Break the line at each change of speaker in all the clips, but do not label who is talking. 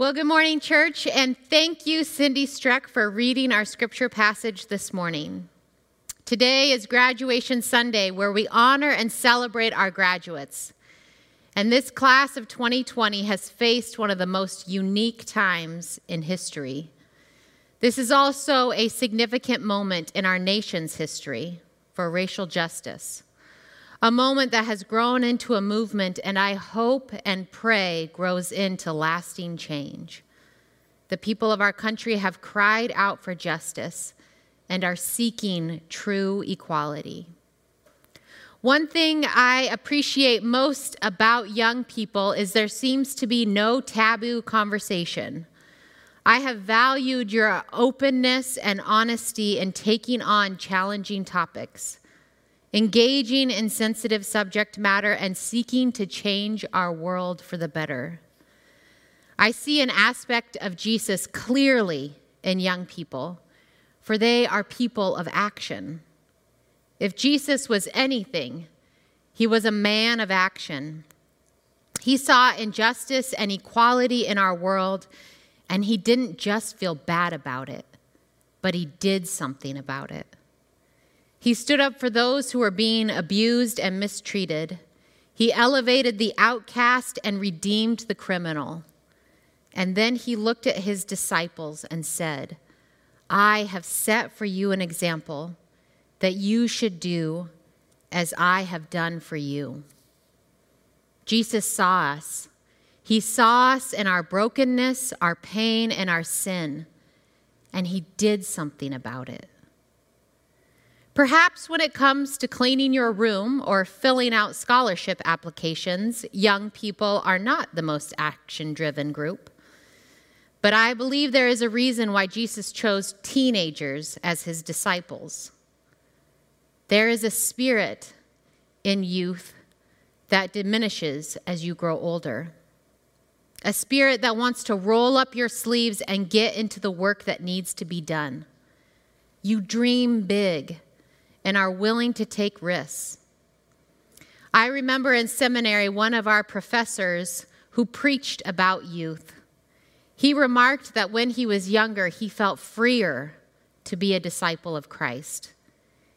Well, good morning, church, and thank you, Cindy Streck, for reading our scripture passage this morning. Today is graduation Sunday, where we honor and celebrate our graduates. And this class of 2020 has faced one of the most unique times in history. This is also a significant moment in our nation's history for racial justice a moment that has grown into a movement and I hope and pray grows into lasting change. The people of our country have cried out for justice and are seeking true equality. One thing I appreciate most about young people is there seems to be no taboo conversation. I have valued your openness and honesty in taking on challenging topics engaging in sensitive subject matter, and seeking to change our world for the better. I see an aspect of Jesus clearly in young people, for they are people of action. If Jesus was anything, he was a man of action. He saw injustice and equality in our world, and he didn't just feel bad about it, but he did something about it. He stood up for those who were being abused and mistreated. He elevated the outcast and redeemed the criminal. And then he looked at his disciples and said, I have set for you an example that you should do as I have done for you. Jesus saw us. He saw us in our brokenness, our pain, and our sin, and he did something about it. Perhaps when it comes to cleaning your room or filling out scholarship applications, young people are not the most action driven group. But I believe there is a reason why Jesus chose teenagers as his disciples. There is a spirit in youth that diminishes as you grow older, a spirit that wants to roll up your sleeves and get into the work that needs to be done. You dream big and are willing to take risks. I remember in seminary one of our professors who preached about youth. He remarked that when he was younger, he felt freer to be a disciple of Christ.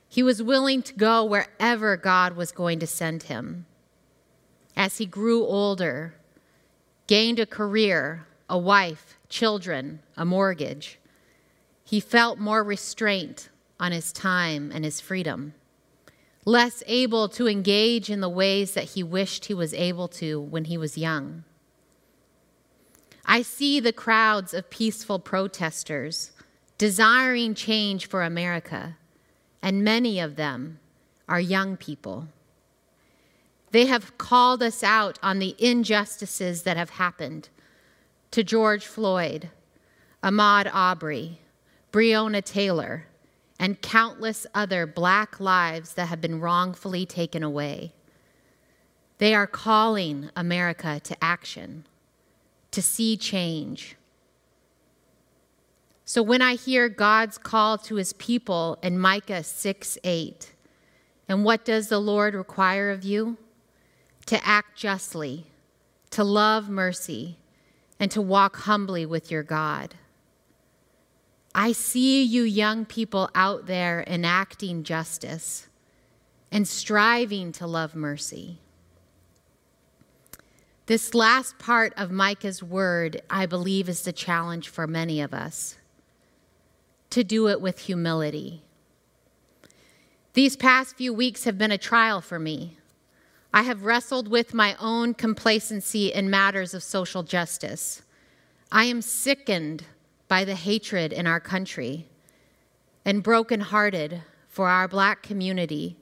He was willing to go wherever God was going to send him. As he grew older, gained a career, a wife, children, a mortgage, he felt more restraint on his time and his freedom, less able to engage in the ways that he wished he was able to when he was young. I see the crowds of peaceful protesters desiring change for America, and many of them are young people. They have called us out on the injustices that have happened to George Floyd, Ahmaud Arbery, Breonna Taylor, and countless other black lives that have been wrongfully taken away. They are calling America to action, to see change. So when I hear God's call to his people in Micah 6 8, and what does the Lord require of you? To act justly, to love mercy, and to walk humbly with your God. I see you young people out there enacting justice and striving to love mercy. This last part of Micah's word, I believe, is the challenge for many of us to do it with humility. These past few weeks have been a trial for me. I have wrestled with my own complacency in matters of social justice. I am sickened by the hatred in our country and brokenhearted for our black community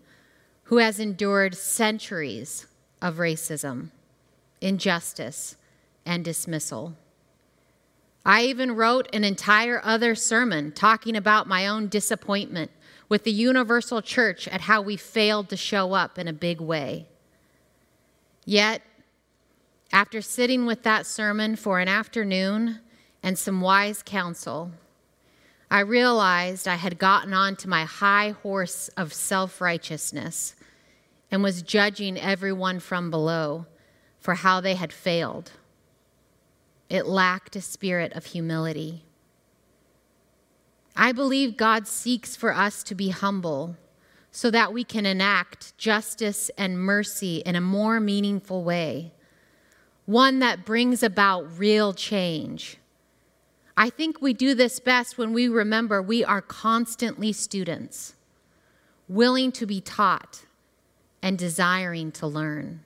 who has endured centuries of racism, injustice, and dismissal. I even wrote an entire other sermon talking about my own disappointment with the universal church at how we failed to show up in a big way. Yet, after sitting with that sermon for an afternoon and some wise counsel, I realized I had gotten onto my high horse of self righteousness and was judging everyone from below for how they had failed. it lacked a spirit of humility. I believe God seeks for us to be humble so that we can enact justice and mercy in a more meaningful way, one that brings about real change. I think we do this best when we remember we are constantly students, willing to be taught and desiring to learn.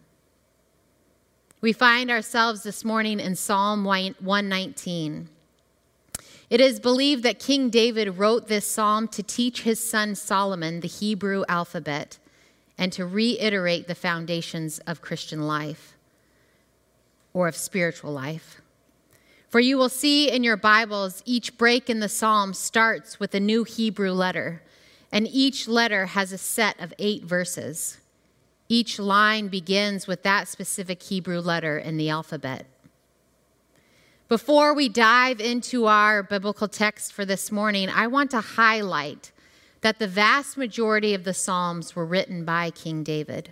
We find ourselves this morning in Psalm 119. It is believed that King David wrote this psalm to teach his son Solomon the Hebrew alphabet and to reiterate the foundations of Christian life or of spiritual life. For you will see in your Bibles, each break in the psalm starts with a new Hebrew letter, and each letter has a set of eight verses. Each line begins with that specific Hebrew letter in the alphabet. Before we dive into our biblical text for this morning, I want to highlight that the vast majority of the Psalms were written by King David.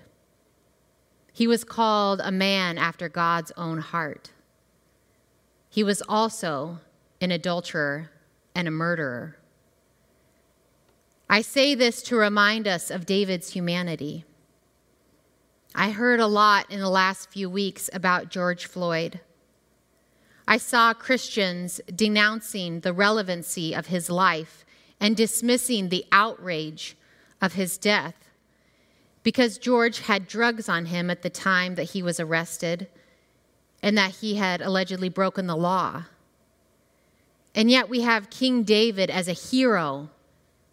He was called a man after God's own heart. He was also an adulterer and a murderer. I say this to remind us of David's humanity. I heard a lot in the last few weeks about George Floyd. I saw Christians denouncing the relevancy of his life and dismissing the outrage of his death because George had drugs on him at the time that he was arrested and that he had allegedly broken the law. And yet we have King David as a hero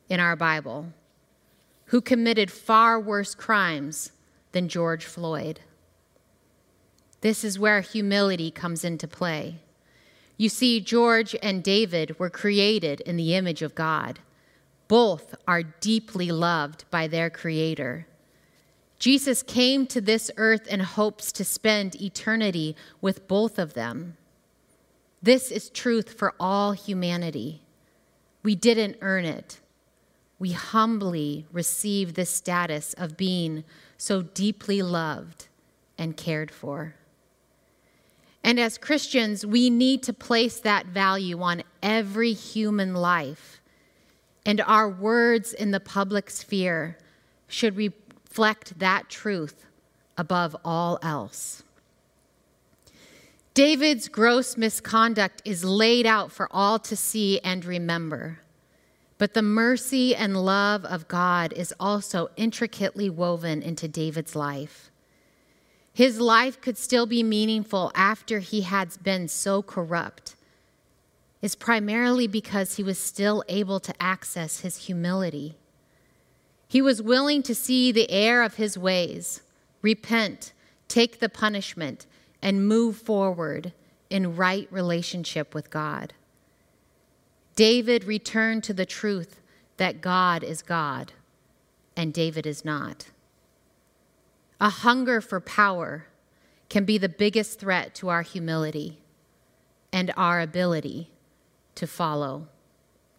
in our Bible who committed far worse crimes than George Floyd. This is where humility comes into play. You see, George and David were created in the image of God. Both are deeply loved by their Creator. Jesus came to this earth in hopes to spend eternity with both of them. This is truth for all humanity. We didn't earn it. We humbly receive this status of being so deeply loved and cared for. And as Christians, we need to place that value on every human life. And our words in the public sphere should reflect that truth above all else. David's gross misconduct is laid out for all to see and remember. But the mercy and love of God is also intricately woven into David's life. His life could still be meaningful after he had been so corrupt, is primarily because he was still able to access his humility. He was willing to see the error of his ways, repent, take the punishment, and move forward in right relationship with God. David returned to the truth that God is God and David is not. A hunger for power can be the biggest threat to our humility and our ability to follow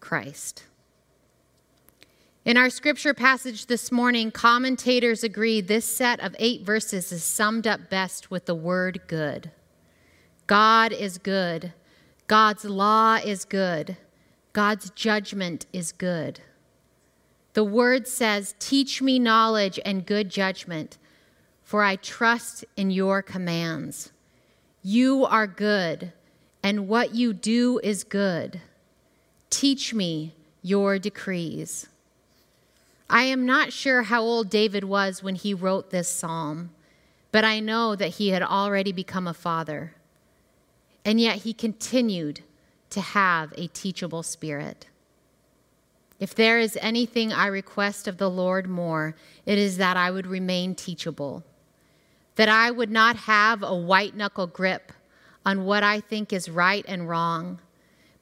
Christ. In our scripture passage this morning, commentators agree this set of eight verses is summed up best with the word good. God is good. God's law is good. God's judgment is good. The word says, Teach me knowledge and good judgment, for I trust in your commands. You are good, and what you do is good. Teach me your decrees. I am not sure how old David was when he wrote this psalm, but I know that he had already become a father. And yet he continued to have a teachable spirit. If there is anything I request of the Lord more, it is that I would remain teachable, that I would not have a white knuckle grip on what I think is right and wrong,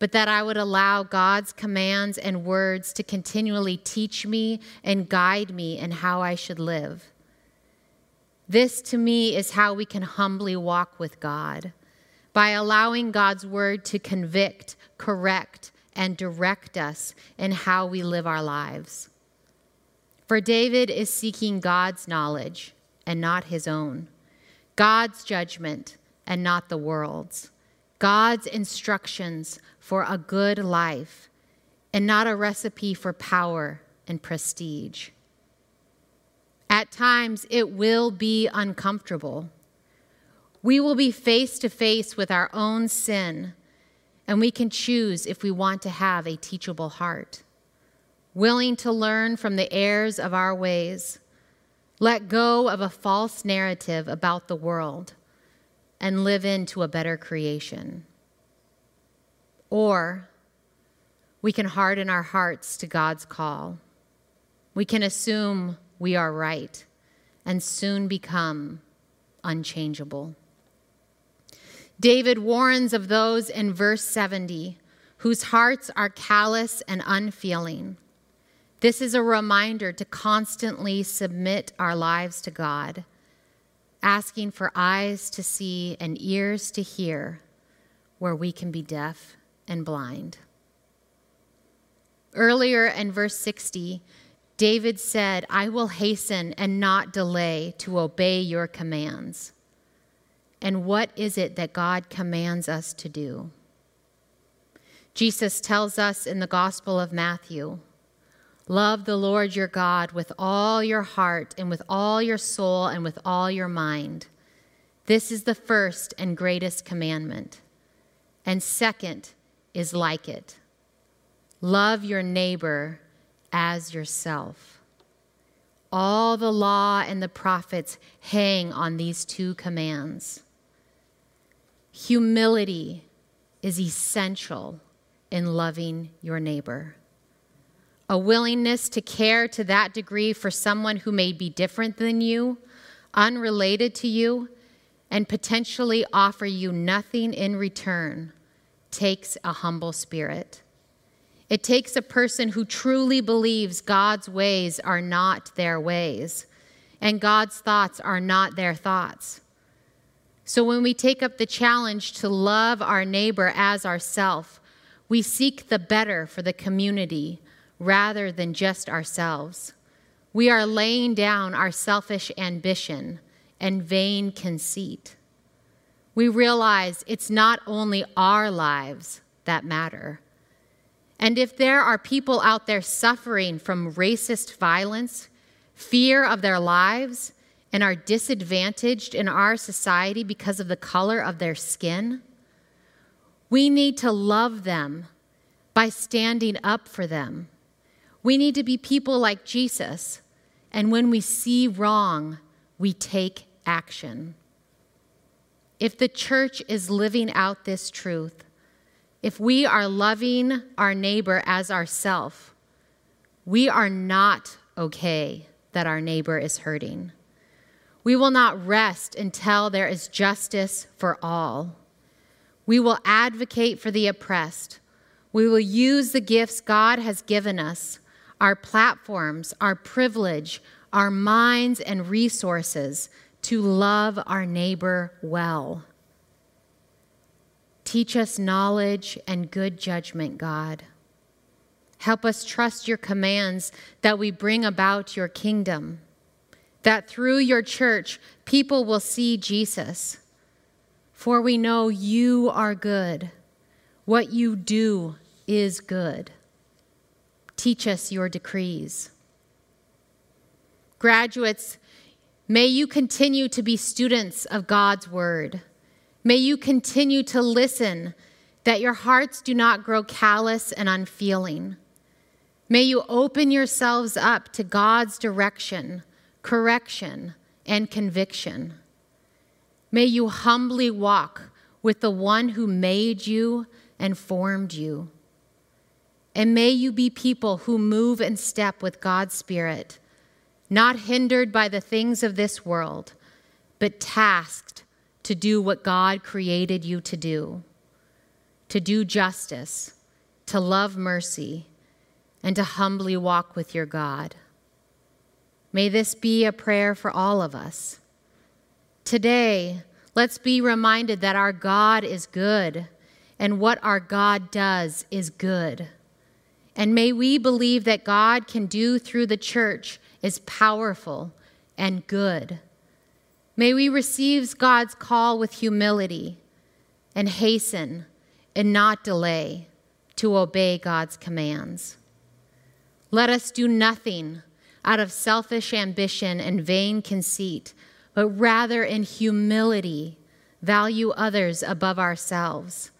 but that I would allow God's commands and words to continually teach me and guide me in how I should live. This to me is how we can humbly walk with God by allowing God's word to convict, correct, and direct us in how we live our lives. For David is seeking God's knowledge and not his own, God's judgment and not the world's, God's instructions for a good life and not a recipe for power and prestige. At times, it will be uncomfortable. We will be face to face with our own sin, and we can choose if we want to have a teachable heart, willing to learn from the errors of our ways, let go of a false narrative about the world and live into a better creation. Or we can harden our hearts to God's call. We can assume we are right and soon become unchangeable. David warns of those in verse 70 whose hearts are callous and unfeeling. This is a reminder to constantly submit our lives to God asking for eyes to see and ears to hear where we can be deaf and blind. Earlier in verse 60, David said, I will hasten and not delay to obey your commands. And what is it that God commands us to do? Jesus tells us in the Gospel of Matthew Love the Lord your God with all your heart and with all your soul and with all your mind. This is the first and greatest commandment. And second is like it love your neighbor as yourself. All the law and the prophets hang on these two commands. Humility is essential in loving your neighbor a willingness to care to that degree for someone who may be different than you, unrelated to you, and potentially offer you nothing in return takes a humble spirit. It takes a person who truly believes God's ways are not their ways and God's thoughts are not their thoughts. So when we take up the challenge to love our neighbor as ourself, we seek the better for the community rather than just ourselves. We are laying down our selfish ambition and vain conceit. We realize it's not only our lives that matter. And if there are people out there suffering from racist violence, fear of their lives, and are disadvantaged in our society because of the color of their skin, we need to love them by standing up for them we need to be people like Jesus, and when we see wrong, we take action. If the church is living out this truth, if we are loving our neighbor as ourself, we are not okay that our neighbor is hurting. We will not rest until there is justice for all. We will advocate for the oppressed. We will use the gifts God has given us our platforms, our privilege, our minds and resources to love our neighbor well. Teach us knowledge and good judgment, God. Help us trust your commands that we bring about your kingdom, that through your church, people will see Jesus. For we know you are good. What you do is good. Teach us your decrees. Graduates, may you continue to be students of God's word. May you continue to listen that your hearts do not grow callous and unfeeling. May you open yourselves up to God's direction, correction, and conviction. May you humbly walk with the one who made you and formed you. And may you be people who move and step with God's Spirit, not hindered by the things of this world, but tasked to do what God created you to do to do justice, to love mercy, and to humbly walk with your God. May this be a prayer for all of us. Today, let's be reminded that our God is good, and what our God does is good. And may we believe that God can do through the church is powerful and good. May we receive God's call with humility. and hasten and not delay to obey God's commands. Let us do nothing out of selfish ambition and vain conceit, but rather in humility value others above ourselves,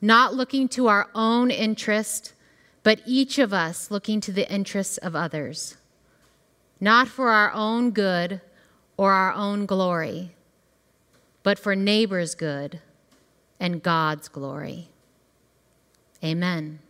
not looking to our own interest, but each of us looking to the interests of others, not for our own good or our own glory, but for neighbor's good and God's glory. Amen.